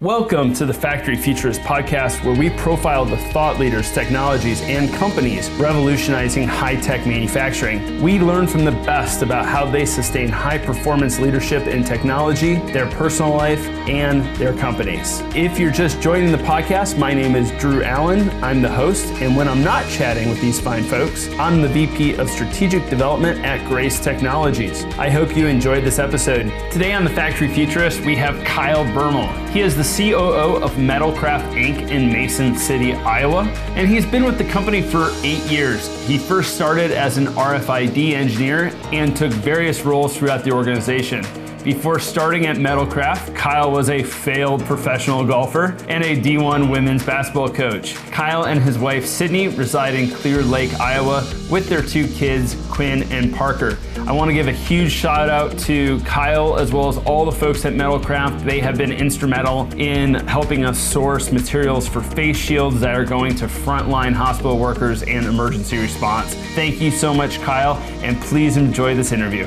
Welcome to the Factory Futurist podcast, where we profile the thought leaders, technologies, and companies revolutionizing high tech manufacturing. We learn from the best about how they sustain high performance leadership in technology, their personal life, and their companies. If you're just joining the podcast, my name is Drew Allen. I'm the host, and when I'm not chatting with these fine folks, I'm the VP of Strategic Development at Grace Technologies. I hope you enjoyed this episode. Today on the Factory Futurist, we have Kyle Bermel. He is the COO of Metalcraft Inc. in Mason City, Iowa, and he's been with the company for eight years. He first started as an RFID engineer and took various roles throughout the organization. Before starting at Metalcraft, Kyle was a failed professional golfer and a D1 women's basketball coach. Kyle and his wife Sydney reside in Clear Lake, Iowa, with their two kids, Quinn and Parker. I want to give a huge shout out to Kyle as well as all the folks at Metalcraft. They have been instrumental in helping us source materials for face shields that are going to frontline hospital workers and emergency response. Thank you so much, Kyle, and please enjoy this interview.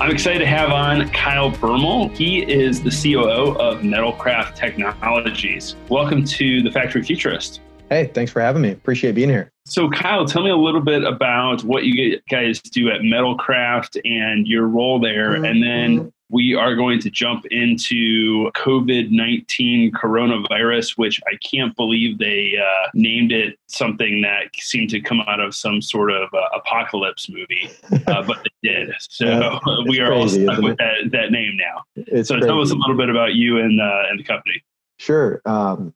I'm excited to have on Kyle Bermel. He is the COO of Metalcraft Technologies. Welcome to the Factory Futurist. Hey, thanks for having me. Appreciate being here. So, Kyle, tell me a little bit about what you guys do at Metalcraft and your role there, mm-hmm. and then we are going to jump into COVID 19 coronavirus, which I can't believe they uh, named it something that seemed to come out of some sort of uh, apocalypse movie, uh, but they did. So yeah, we are crazy, all stuck with that, that, name now. It's so crazy. tell us a little bit about you and, uh, and the company. Sure. Um,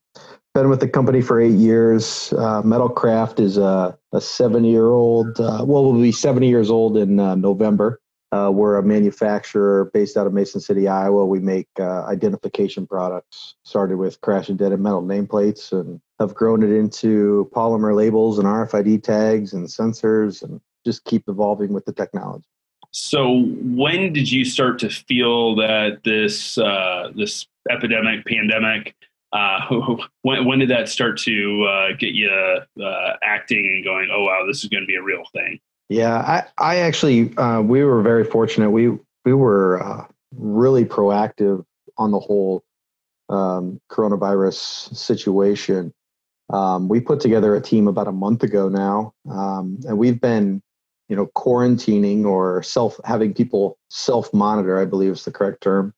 been with the company for eight years. Uh, Metalcraft is a, a seven year old, uh, well, we'll be 70 years old in November. Uh, we're a manufacturer based out of Mason City, Iowa. We make uh, identification products. Started with crash and dead metal nameplates and have grown it into polymer labels and RFID tags and sensors and just keep evolving with the technology. So, when did you start to feel that this uh, this epidemic, pandemic, uh, when, when did that start to uh, get you uh, acting and going, oh, wow, this is going to be a real thing? Yeah, I, I actually, uh, we were very fortunate. We, we were uh, really proactive on the whole um, coronavirus situation. Um, we put together a team about a month ago now, um, and we've been, you know, quarantining or self having people self monitor. I believe is the correct term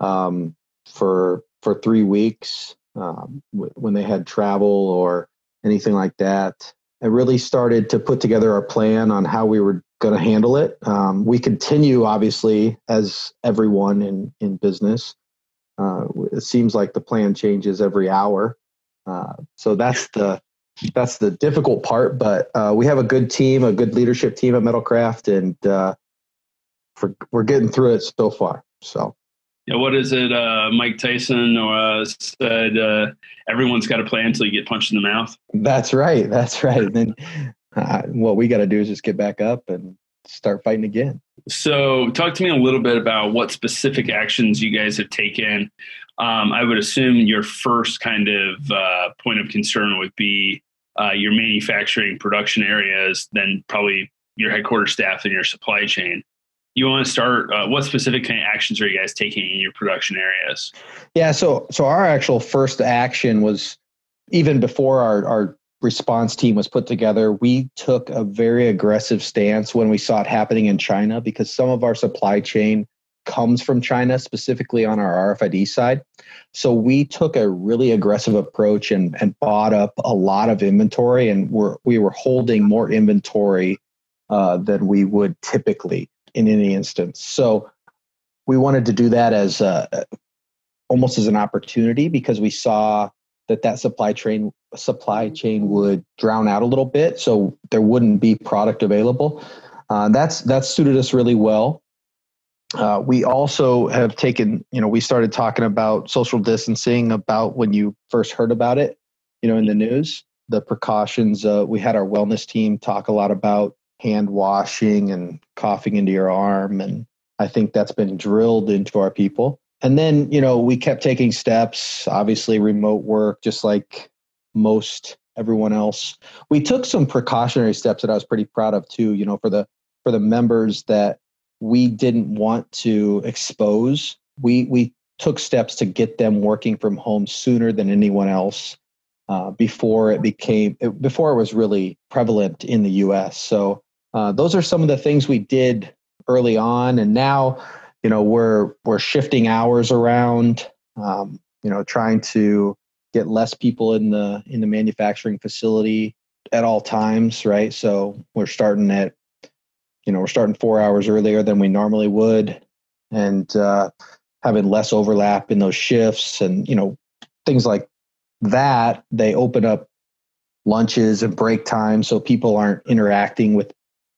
um, for for three weeks um, when they had travel or anything like that. I really started to put together our plan on how we were going to handle it. Um, we continue, obviously, as everyone in in business. Uh, it seems like the plan changes every hour, uh, so that's the that's the difficult part. But uh, we have a good team, a good leadership team at Metalcraft, and uh, for, we're getting through it so far. So yeah, what is it? Uh, Mike Tyson uh, said, uh, "Everyone's got to play until you get punched in the mouth." That's right. That's right. And then uh, what we got to do is just get back up and start fighting again. So, talk to me a little bit about what specific actions you guys have taken. Um, I would assume your first kind of uh, point of concern would be uh, your manufacturing production areas, then probably your headquarters staff and your supply chain you want to start uh, what specific kind of actions are you guys taking in your production areas? Yeah so so our actual first action was even before our our response team was put together we took a very aggressive stance when we saw it happening in china because some of our supply chain comes from china specifically on our rfid side. So we took a really aggressive approach and and bought up a lot of inventory and we're we were holding more inventory uh, than we would typically in any instance. So we wanted to do that as a, almost as an opportunity because we saw that that supply chain supply chain would drown out a little bit, so there wouldn't be product available. Uh, that's that suited us really well. Uh, we also have taken, you know, we started talking about social distancing about when you first heard about it, you know, in the news. The precautions. Uh, we had our wellness team talk a lot about hand washing and coughing into your arm. And I think that's been drilled into our people. And then, you know, we kept taking steps, obviously, remote work, just like most everyone else. We took some precautionary steps that I was pretty proud of too, you know, for the for the members that we didn't want to expose. We we took steps to get them working from home sooner than anyone else uh, before it became before it was really prevalent in the U.S. So uh, those are some of the things we did early on, and now you know we're we're shifting hours around. Um, you know, trying to get less people in the in the manufacturing facility at all times, right? So we're starting at you know we're starting four hours earlier than we normally would, and uh, having less overlap in those shifts, and you know things like that. They open up lunches and break time so people aren't interacting with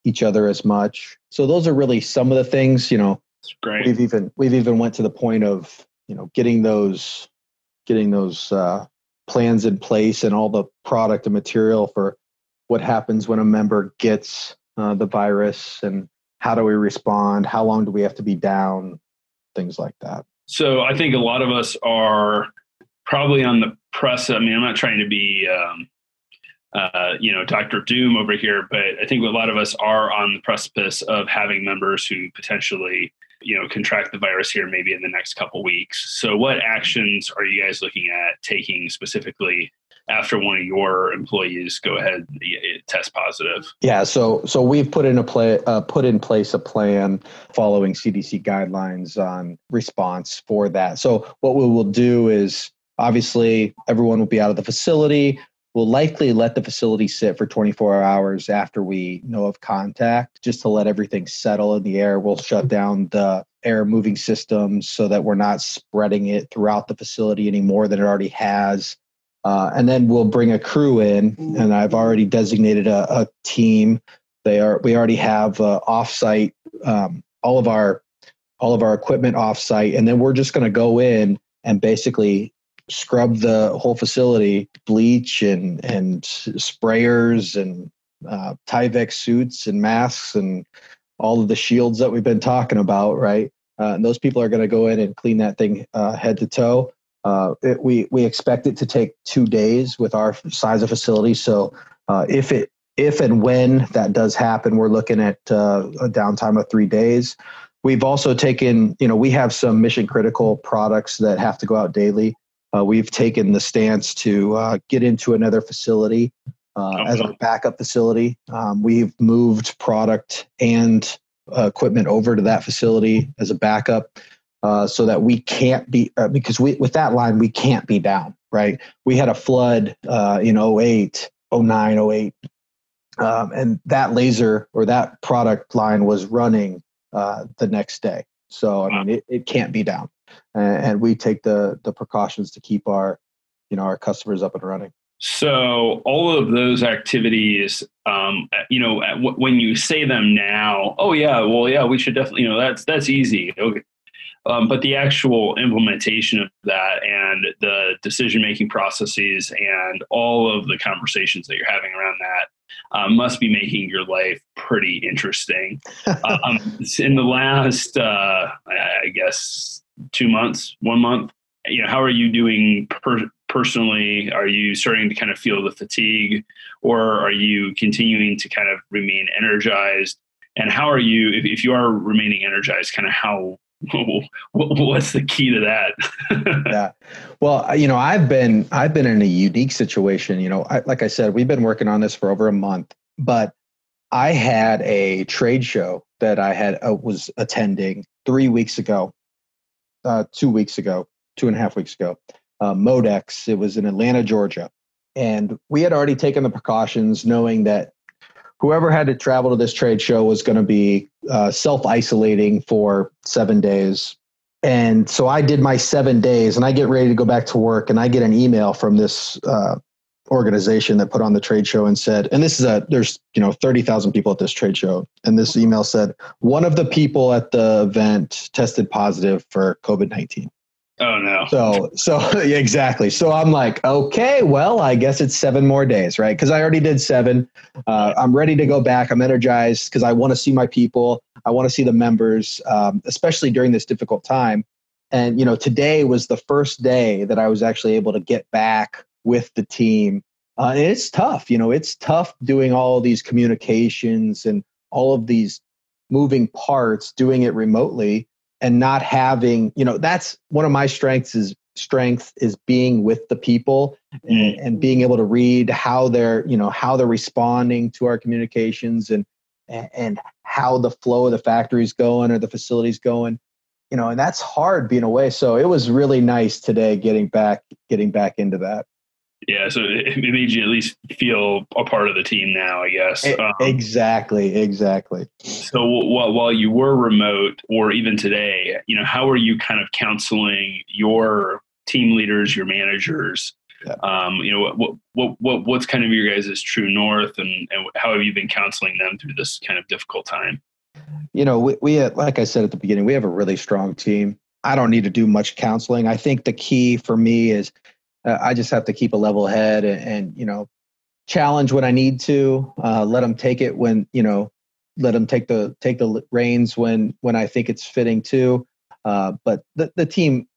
each other as much. So those are really some of the things, you know. Great. We've even we've even went to the point of, you know, getting those getting those uh, plans in place and all the product and material for what happens when a member gets uh, the virus and how do we respond? How long do we have to be down? Things like that. So I think a lot of us are probably on the press. I mean, I'm not trying to be um, uh, you know, Dr. Doom over here, but I think a lot of us are on the precipice of having members who potentially, you know, contract the virus here maybe in the next couple weeks. So, what actions are you guys looking at taking specifically after one of your employees go ahead test positive? Yeah, so so we've put in a play uh, put in place a plan following CDC guidelines on response for that. So what we will do is obviously everyone will be out of the facility We'll likely let the facility sit for 24 hours after we know of contact, just to let everything settle in the air. We'll shut down the air moving systems so that we're not spreading it throughout the facility any more than it already has. Uh, and then we'll bring a crew in, and I've already designated a, a team. They are we already have uh, offsite um, all of our all of our equipment offsite, and then we're just going to go in and basically scrub the whole facility, bleach and and sprayers and uh, Tyvek suits and masks and all of the shields that we've been talking about, right? Uh, and those people are going to go in and clean that thing uh, head to toe. Uh, it, we we expect it to take two days with our size of facility. So uh, if it if and when that does happen, we're looking at uh, a downtime of three days. We've also taken, you know, we have some mission critical products that have to go out daily. Uh, we've taken the stance to uh, get into another facility uh, okay. as our backup facility. Um, we've moved product and uh, equipment over to that facility as a backup uh, so that we can't be, uh, because we, with that line, we can't be down, right? We had a flood in 08, 09, 08. Um, and that laser or that product line was running the next day. So, I mean, it, it can't be down and, and we take the the precautions to keep our you know our customers up and running. So all of those activities, um, you know, when you say them now, oh yeah, well yeah, we should definitely, you know, that's that's easy. Okay. Um, but the actual implementation of that and the decision making processes and all of the conversations that you're having around that uh, must be making your life pretty interesting. uh, um, in the last, uh, I guess, two months, one month? You know, how are you doing per- personally? Are you starting to kind of feel the fatigue, or are you continuing to kind of remain energized? And how are you, if, if you are remaining energized, kind of how what's the key to that yeah well you know i've been i've been in a unique situation you know I, like i said we've been working on this for over a month but i had a trade show that i had uh, was attending three weeks ago uh, two weeks ago, two and a half weeks ago. Uh, Modex. It was in Atlanta, Georgia, and we had already taken the precautions, knowing that whoever had to travel to this trade show was going to be uh, self isolating for seven days. And so I did my seven days, and I get ready to go back to work, and I get an email from this uh, organization that put on the trade show and said, and this is a there's you know thirty thousand people at this trade show, and this email said one of the people at the event tested positive for COVID nineteen. Oh no! So so exactly. So I'm like, okay, well, I guess it's seven more days, right? Because I already did seven. Uh, I'm ready to go back. I'm energized because I want to see my people. I want to see the members, um, especially during this difficult time. And you know, today was the first day that I was actually able to get back with the team. Uh, and it's tough, you know, it's tough doing all these communications and all of these moving parts, doing it remotely. And not having you know that's one of my strengths is strength is being with the people and, mm. and, being able to read how they're you know how they're responding to our communications and and how the flow of the factory's going or the facilities going you know and that's hard being away so it was really nice today getting back getting back into that yeah so it, made you at least feel a part of the team now i guess um, exactly exactly so while, while you were remote or even today you know how are you kind of counseling your team leaders your managers yeah. um, you know what, what what what's kind of your guys' true north and, and how have you been counseling them through this kind of difficult time you know, we, we like I said at the beginning, we have a really strong team. I don't need to do much counseling. I think the key for me is uh, I just have to keep a level head and, and you know, challenge when I need to. Uh, let them take it when you know, let them take the take the reins when when I think it's fitting too. Uh, but the the team,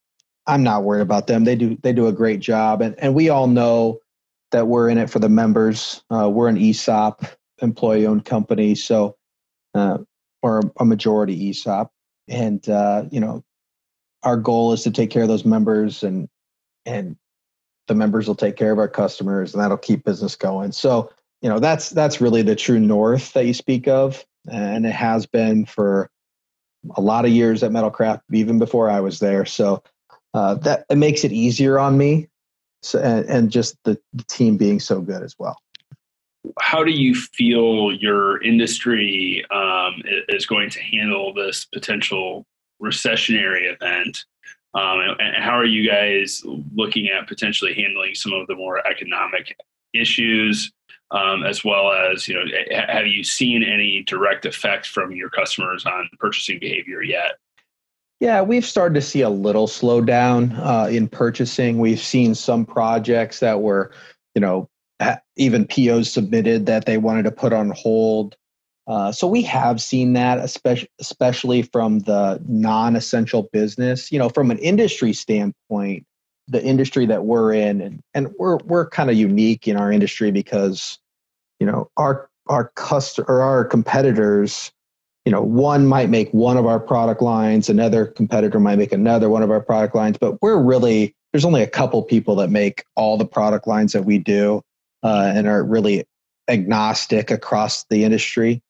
I'm not worried about them. They do they do a great job, and and we all know that we're in it for the members. Uh, we're an ESOP employee owned company, so uh, or a majority ESOP. And uh, you know, our goal is to take care of those members and and the members will take care of our customers and that'll keep business going. So, you know, that's that's really the true north that you speak of. And it has been for a lot of years at Metalcraft, even before I was there. So uh, that it makes it easier on me. So, and, and just the, the team being so good as well how do you feel your industry um, is going to handle this potential recessionary event? Um, and how are you guys looking at potentially handling some of the more economic issues, um, as well as you know, have you seen any direct effect from your customers on purchasing behavior yet? Yeah, we've started to see a little slowdown uh, in purchasing. We've seen some projects that were, you know, even POs submitted that they wanted to put on hold. Uh, so we have seen that, especially especially from the non-essential business. You know, from an industry standpoint, the industry that we're in, and, and we're we're kind of unique in our industry because, you know, our our customer or our competitors, you know, one might make one of our product lines, another competitor might make another one of our product lines, but we're really there's only a couple people that make all the product lines that we do uh, and are really agnostic across the industry.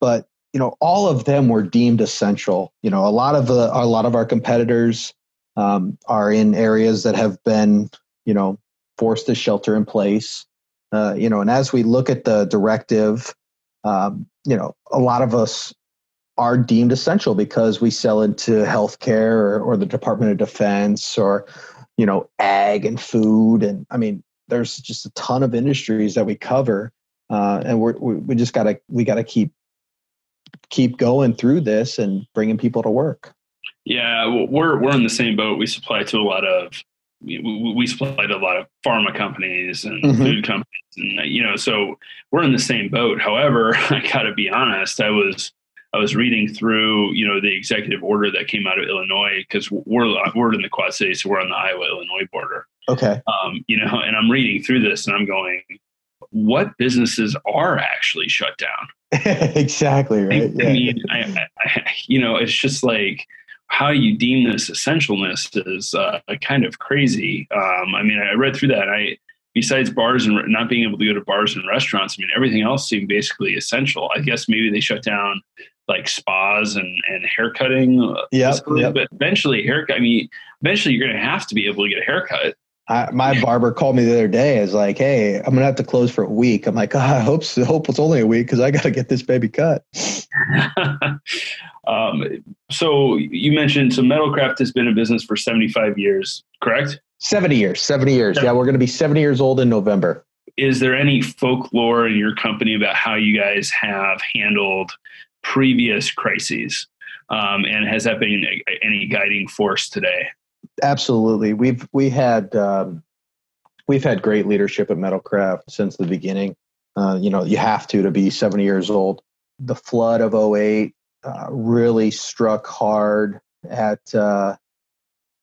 But you know, all of them were deemed essential. You know, a lot of the a lot of our competitors um, are in areas that have been you know forced to shelter in place. Uh, you know, and as we look at the directive, um, you know, a lot of us are deemed essential because we sell into healthcare or, or the Department of Defense or you know ag and food and I mean there's just a ton of industries that we cover, uh, and we're, we we just gotta we gotta keep keep going through this and bringing people to work. Yeah, we're we're in the same boat. We supply to a lot of we, we supply to a lot of pharma companies and mm-hmm. food companies, and you know, so we're in the same boat. However, I got to be honest, I was I was reading through, you know, the executive order that came out of Illinois because we're we're in the Quad Cities, so we're on the Iowa Illinois border. Okay. Um, you know, and I'm reading through this and I'm going, what businesses are actually shut down? exactly right. I, yeah. I mean, I, I, you know, it's just like how you deem this essentialness is uh, kind of crazy. Um, I mean, I read through that. I besides bars and not being able to go to bars and restaurants, I mean, everything else seemed basically essential. I guess maybe they shut down like spas and and haircutting. Yeah, yep. but eventually haircut. I mean, eventually you're going to have to be able to get a haircut. I, my barber called me the other day. Is like, "Hey, I'm gonna have to close for a week." I'm like, oh, "I hope so, hope it's only a week because I got to get this baby cut." um, so you mentioned so Metalcraft has been in business for 75 years, correct? 70 years. 70 years. Yeah, we're going to be 70 years old in November. Is there any folklore in your company about how you guys have handled previous crises? Um, and has that been any guiding force today? Absolutely. We've we had um, we've had great leadership at Metalcraft since the beginning. Uh, you know, you have to to be 70 years old. The flood of 08 uh, really struck hard at uh,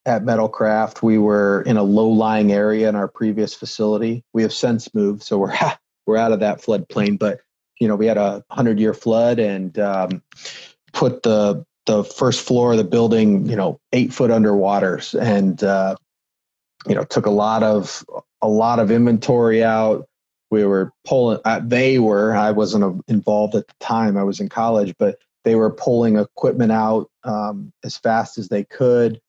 at Metalcraft. We were in a low lying area in our previous facility. We have since moved, so we're we're out of that floodplain. But you know, we had a hundred year flood and um, put the the first floor of the building, you know, eight foot underwater, and uh, you know, took a lot of a lot of inventory out. We were pulling. Uh, they were. I wasn't involved at the time. I was in college, but they were pulling equipment out um, as fast as they could.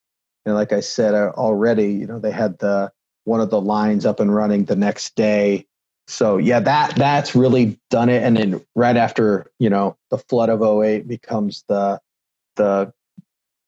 And like I said uh, already, you know, they had the one of the lines up and running the next day. So yeah, that that's really done it. And then right after, you know, the flood of 08 becomes the the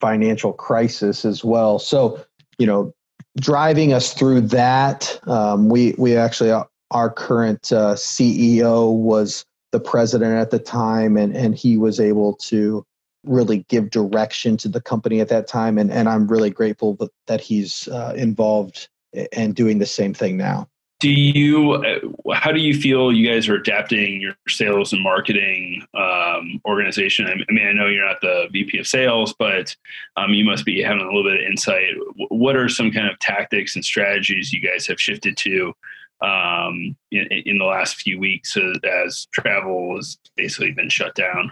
financial crisis as well. So, you know, driving us through that, um, we we actually uh, our current uh, CEO was the president at the time, and and he was able to really give direction to the company at that time, and and I'm really grateful that, that he's uh, involved and doing the same thing now. Do you? Uh, how do you feel you guys are adapting your sales and marketing um, organization? I mean, I know you're not the VP of sales, but um, you must be having a little bit of insight. What are some kind of tactics and strategies you guys have shifted to um, in, in, the last few weeks as travel has basically been shut down?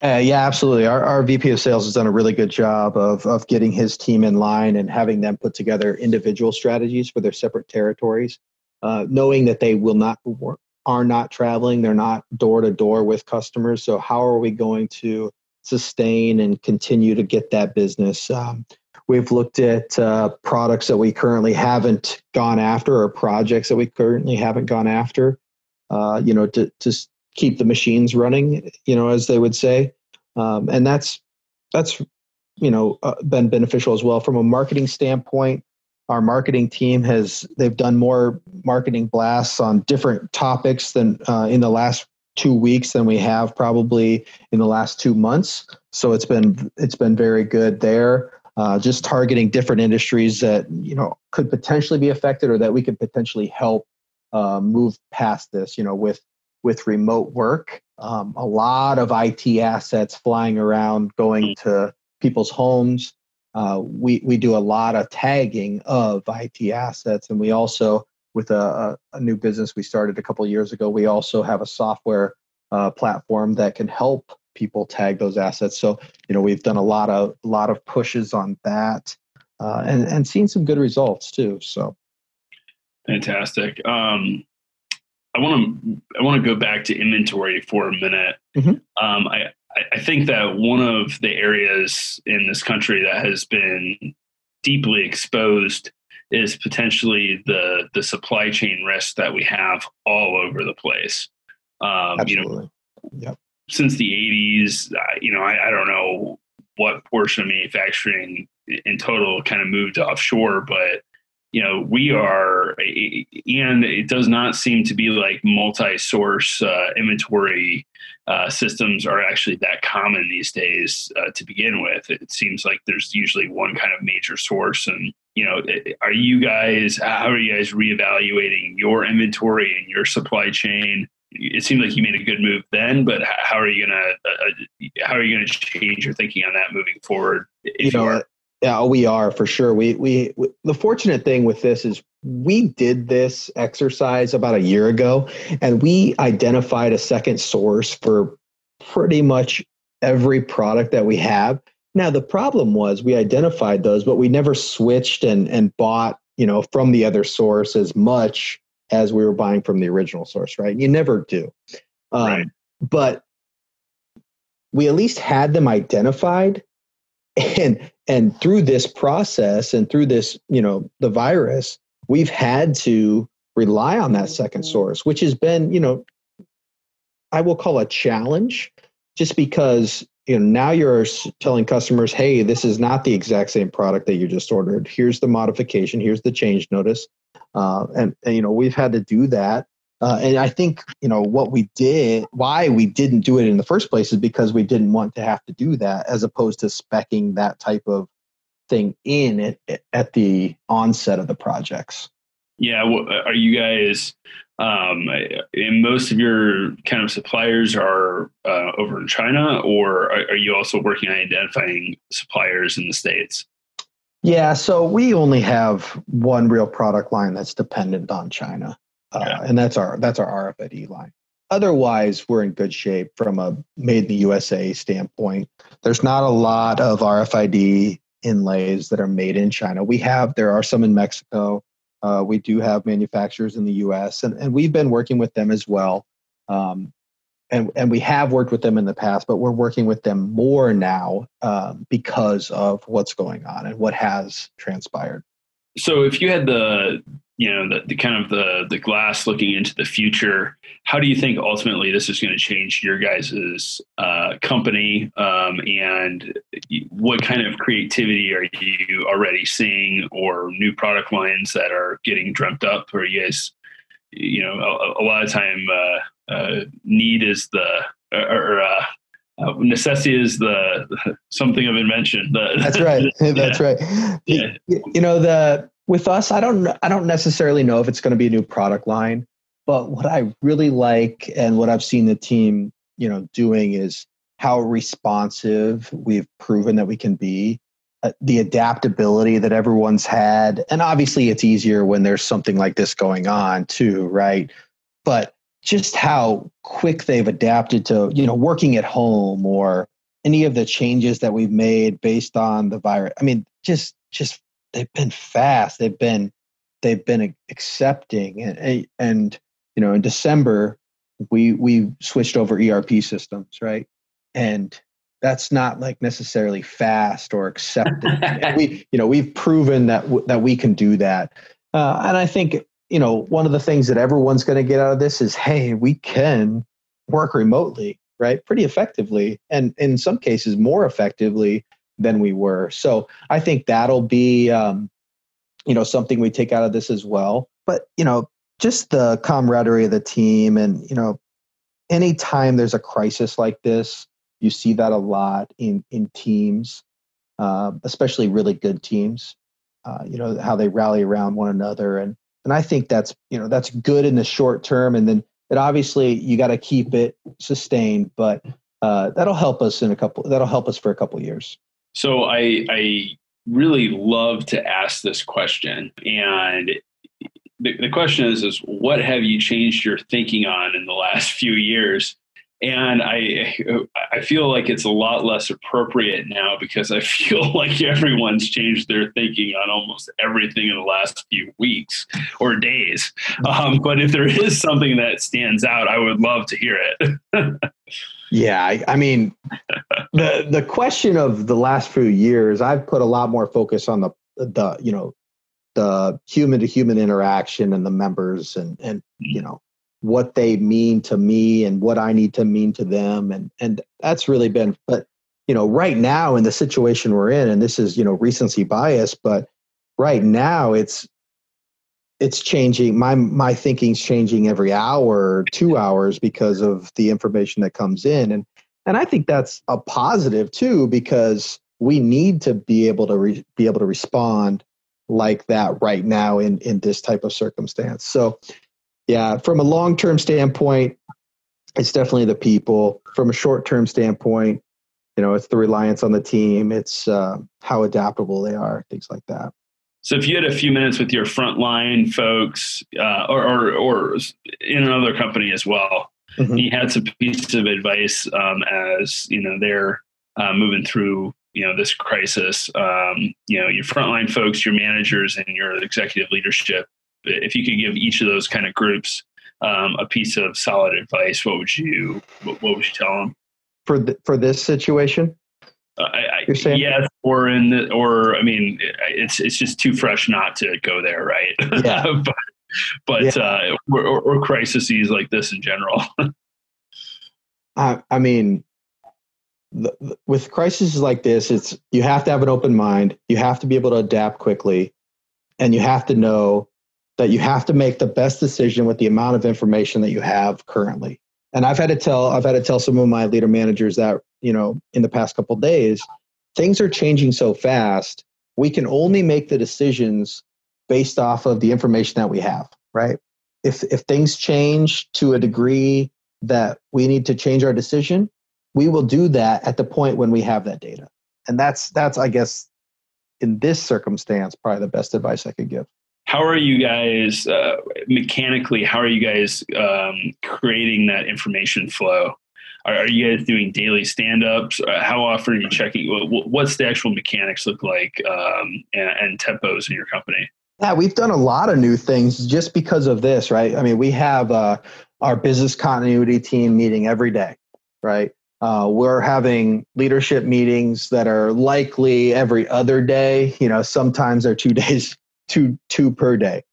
Uh, yeah, absolutely. Our, our VP of sales has done a really good job of, of getting his team in line and having them put together individual strategies for their separate territories, uh, knowing that they will not are not traveling, they're not door to door with customers. So how are we going to sustain and continue to get that business? Um, we've looked at uh, products that we currently haven't gone after or projects that we currently haven't gone after. Uh, you know, to to keep the machines running, you know, as they would say. Um, and that's that's you know uh, been beneficial as well from a marketing standpoint. Our marketing team has they've done more marketing blasts on different topics than uh, in the last two weeks than we have probably in the last two months. So it's been it's been very good there. Uh, just targeting different industries that you know could potentially be affected or that we could potentially help uh, move past this. You know, with with remote work. Um, a lot of IT assets flying around, going mm. to people's homes. Uh, we we do a lot of tagging of IT assets, and we also, with a, a new business we started a couple years ago, we also have a software uh, platform that can help people tag those assets. So you know we've done a lot of a lot of pushes on that, uh, and and seen some good results too. So fantastic. Um, I want to I want to go back to inventory for a minute. Mm-hmm. Um, I I think that one of the areas in this country that has been deeply exposed is potentially the the supply chain risk that we have all over the place. Um, Absolutely. You know, yep. Since the '80s, you know, I, I don't know what portion of manufacturing in total kind of moved offshore, but you know we are and it does not seem to be like multi-source uh, inventory uh, systems are actually that common these days uh, to begin with it seems like there's usually one kind of major source and you know are you guys how are you guys reevaluating your inventory and your supply chain it seemed like you made a good move then, but how are you gonna uh, uh, how are you gonna change your thinking on that moving forward? If you know, you yeah, we are for sure. We, we, we the fortunate thing with this is we did this exercise about a year ago, and we identified a second source for pretty much every product that we have. Now the problem was we identified those, but we never switched and and bought you know from the other source as much as we were buying from the original source. Right? You never do. Um, right. But we at least had them identified and and through this process and through this you know the virus we've had to rely on that second source which has been you know i will call a challenge just because you know now you're telling customers hey this is not the exact same product that you just ordered. Here's the modification. Here's the change notice. Uh, and, and you know we've had to do that uh, and I think you know what we did, why we didn't do it in the first place, is because we didn't want to have to do that, as opposed to specking that type of thing in at, at the onset of the projects. Yeah, are you guys? Um, and most of your kind of suppliers are uh, over in China, or are, are you also working on identifying suppliers in the states? Yeah, so we only have one real product line that's dependent on China uh, and that's our that's our RFID line. otherwise, we're in good shape from a made in the USA standpoint. There's not a lot of RFID inlays that are made in China. We have, there are some in Mexico. Uh, we do have manufacturers in the US, and, and we've been working with them as well. Um, and, and we have worked with them in the past, but we're working with them more now um, because of what's going on and what has transpired. So, if you had the you know the, the kind of the the glass looking into the future how do you think ultimately this is going to change your guys's uh, company um, and what kind of creativity are you already seeing or new product lines that are getting dreamt up or you guys you know a, a lot of time uh, uh, need is the or uh, uh, necessity is the, something of invention. The, That's right. That's yeah. right. Yeah. You know the with us, I don't I don't necessarily know if it's going to be a new product line, but what I really like and what I've seen the team, you know, doing is how responsive we've proven that we can be. Uh, the adaptability that everyone's had, and obviously it's easier when there's something like this going on too, right? But just how quick they've adapted to, you know, working at home or any of the changes that we've made based on the virus. I mean, just just they've been fast. They've been they've been accepting and and you know in December we we switched over ERP systems, right? And that's not like necessarily fast or accepted. we you know we've proven that w- that we can do that, uh, and I think you know one of the things that everyone's going to get out of this is hey we can work remotely right pretty effectively and in some cases more effectively than we were. So I think that'll be, um, you know, something we take out of this as well. But you know, just the camaraderie of the team, and you know, anytime there's a crisis like this, you see that a lot in in teams, uh, especially really good teams. Uh, you know how they rally around one another, and and I think that's you know that's good in the short term, and then it obviously you got to keep it sustained, but uh, that'll help us in a couple. That'll help us for a couple years. So I, I really love to ask this question. And the, the question is, is what have you changed your thinking on in the last few years? and I I feel like it's a lot less appropriate now because I feel like everyone's changed their thinking on almost everything in the last few weeks or days. Um, but if there is something that stands out, I would love to hear it. Yeah, I, I, mean, the the question of the last few years, I've put a lot more focus on the the you know the human to human interaction and the members and and mm-hmm. you know what they mean to me and what I need to mean to them. And and that's really been but you know right now in the situation we're in and this is you know recency bias but right now it's it's changing my my thinking's changing every hour two hours because of the information that comes in. And and i think that's a positive too because we need to be able to re, be able to respond like that right now in in this type of circumstance. So yeah from a long term standpoint it's definitely the people. From a short term standpoint you know it's the reliance on the team it's uh, how adaptable they are things like that so if you had a few minutes with your frontline folks, uh, or, or, or in another company as well, mm-hmm. you had some pieces of advice um, as you know they're uh, moving through you know this crisis. Um, you know your frontline folks, your managers, and your executive leadership. If you could give each of those kind of groups um, a piece of solid advice, what would you what, what would you tell them for the, for this situation? I, You're saying? yes, or in the, or I mean, it's it's just too fresh not to go there, right? Yeah. but but yeah. uh, or, or, crises like this in general. I, I mean, the, the, with crises like this, it's you have to have an open mind. You have to be able to adapt quickly, and you have to know that you have to make the best decision with the amount of information that you have currently. And I've had to tell I've had to tell some of my leader managers that you know in the past couple days things are changing so fast we can only make the decisions based off of the information that we have right if if things change to a degree that we need to change our decision we will do that at the point when we have that data and that's that's i guess in this circumstance probably the best advice i could give how are you guys uh, mechanically? How are you guys um, creating that information flow? Are, are you guys doing daily stand-ups? Uh, how often are you checking? What's the actual mechanics look like um, and, and tempos in your company? Yeah, we've done a lot of new things just because of this, right? I mean, we have uh, our business continuity team meeting every day, right? Uh, we're having leadership meetings that are likely every other day. You know, sometimes they're two days, two two per day.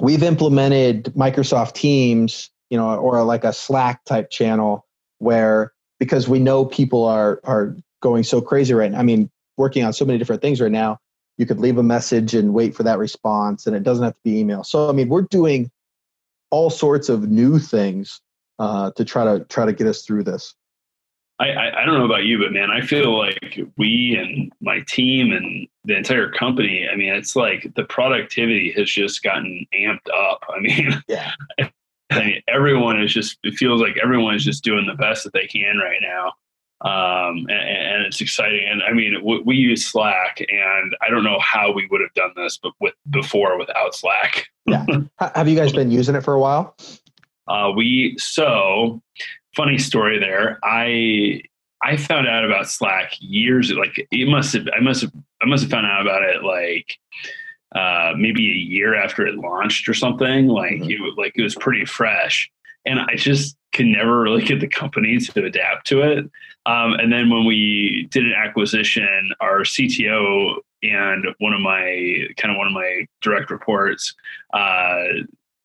We've implemented Microsoft Teams, you know, or like a Slack type channel where because we know people are are going so crazy right now. I mean, working on so many different things right now you could leave a message and wait for that response and it doesn't have to be email so i mean we're doing all sorts of new things uh, to try to try to get us through this I, I, I don't know about you, but man, I feel like we and my team and the entire company. I mean, it's like the productivity has just gotten amped up. I mean, yeah. I mean, everyone is just. It feels like everyone is just doing the best that they can right now um, and, and, it's exciting. And I mean, we, we, use Slack, and I don't know how we would have done this, but with before without Slack. yeah. Have you guys been using it for a while? Uh, we so funny story there. I I found out about Slack years like it must have I must have I must have found out about it like uh, maybe a year after it launched or something. Like mm-hmm. it like it was pretty fresh, and I just could never really get the company to adapt to it. Um, and then when we did an acquisition, our CTO and one of my kind of one of my direct reports uh,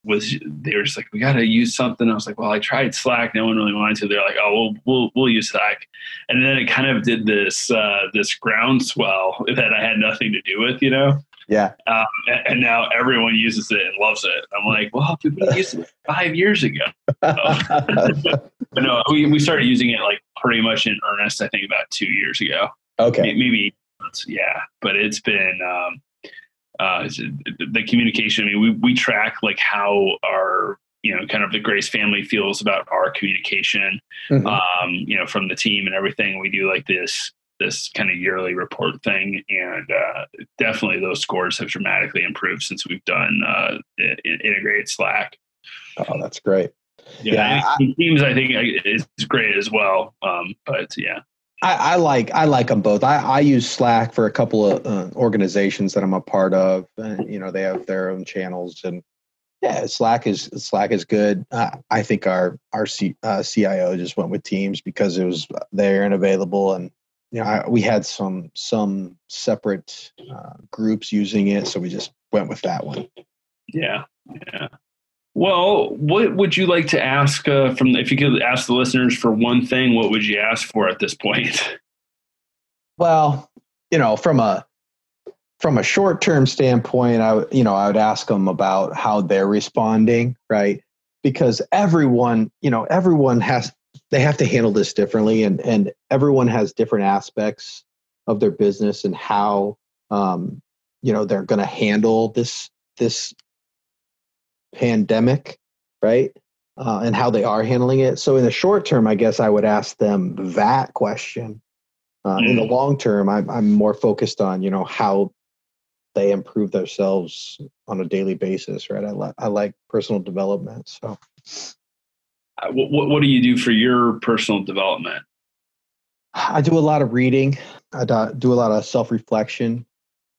was they were just like, we got to use something. I was like, well, I tried Slack. No one really wanted to. They're like, oh, we'll we'll, we'll use Slack. And then it kind of did this uh, this groundswell that I had nothing to do with, you know. Yeah. Um, and, and, now everyone uses it and loves it. I'm like, well, we used it five years ago. but no, we, we started using it like pretty much in earnest, I think about two years ago. Okay. Maybe, yeah, but it's been, um, uh, the communication. I mean, we, we track like how our, you know, kind of the Grace family feels about our communication, mm-hmm. um, you know, from the team and everything. We do like this this kind of yearly report thing, and uh, definitely those scores have dramatically improved since we've done uh, integrated Slack. Oh, that's great. Yeah, yeah I, Teams I think is great as well. Um, but yeah. I, I, like I like them both. I, I use Slack for a couple of uh, organizations that I'm a part of, and you know they have their own channels, and yeah, Slack is Slack is good. Uh, I think our our C, uh, CIO just went with Teams because it was there and available, and you know, I, we had some some separate uh, groups using it, so we just went with that one. Yeah, yeah. Well, what would you like to ask uh, from? If you could ask the listeners for one thing, what would you ask for at this point? Well, you know, from a from a short term standpoint, I you know I would ask them about how they're responding, right? Because everyone, you know, everyone has they have to handle this differently and and everyone has different aspects of their business and how um, you know they're going to handle this this pandemic right uh, and how they are handling it so in the short term i guess i would ask them that question uh, mm. in the mm. long term I'm, I'm more focused on you know how they improve themselves on a daily basis right i, li- I like personal development so what, what do you do for your personal development? I do a lot of reading. I do a lot of self reflection.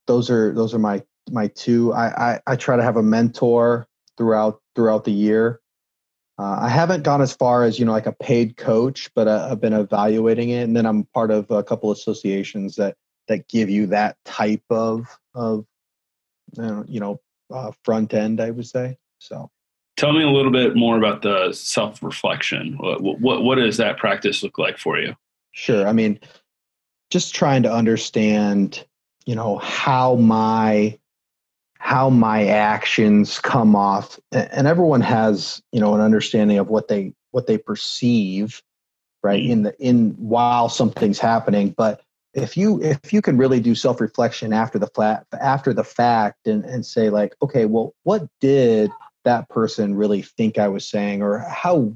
Those are those are my my two. I, I, I try to have a mentor throughout throughout the year. Uh, I haven't gone as far as you know like a paid coach, but uh, I've been evaluating it, and then I'm part of a couple associations that that give you that type of of you know uh, front end. I would say so. Tell me a little bit more about the self reflection. What, what, what does that practice look like for you? Sure. I mean, just trying to understand, you know, how my how my actions come off and everyone has you know an understanding of what they what they perceive right mm-hmm. in the in while something's happening but if you if you can really do self reflection after the flat after the fact and and say like okay well what did that person really think I was saying, or how,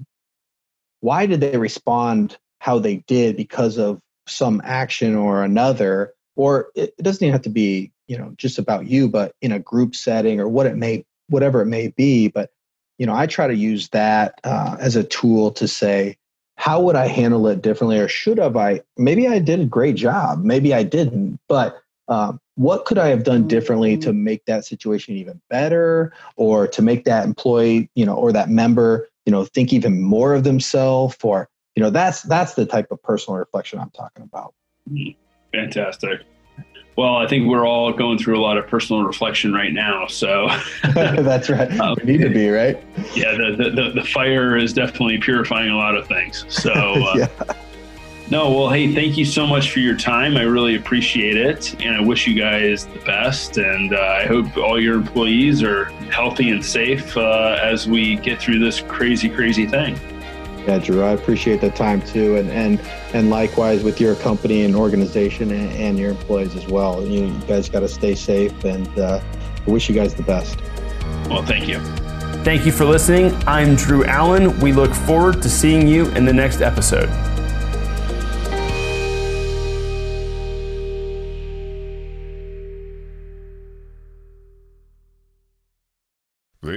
why did they respond how they did because of some action or another? Or it, doesn't even have to be you know just about you but in a group setting or what it may whatever it may be but you know i try to use that uh, as a tool to say how would i handle it differently or should have i maybe i did a great job maybe i didn't but um, what could i have done differently to mm-hmm. make that situation even better or to make that employee you know or that member you know think even more of themselves or you know that's that's the type of personal reflection i'm talking about mm-hmm. fantastic well, I think we're all going through a lot of personal reflection right now. So that's right. Um, we need to be right. Yeah, the, the the fire is definitely purifying a lot of things. So uh, yeah. No, well, hey, thank you so much for your time. I really appreciate it, and I wish you guys the best. And uh, I hope all your employees are healthy and safe uh, as we get through this crazy, crazy thing. Yeah, Drew, I appreciate the time too, and and and likewise with your company and organization and, and your employees as well. You, you guys got to stay safe, and uh, I wish you guys the best. Well, thank you. Thank you for listening. I'm Drew Allen. We look forward to seeing you in the next episode.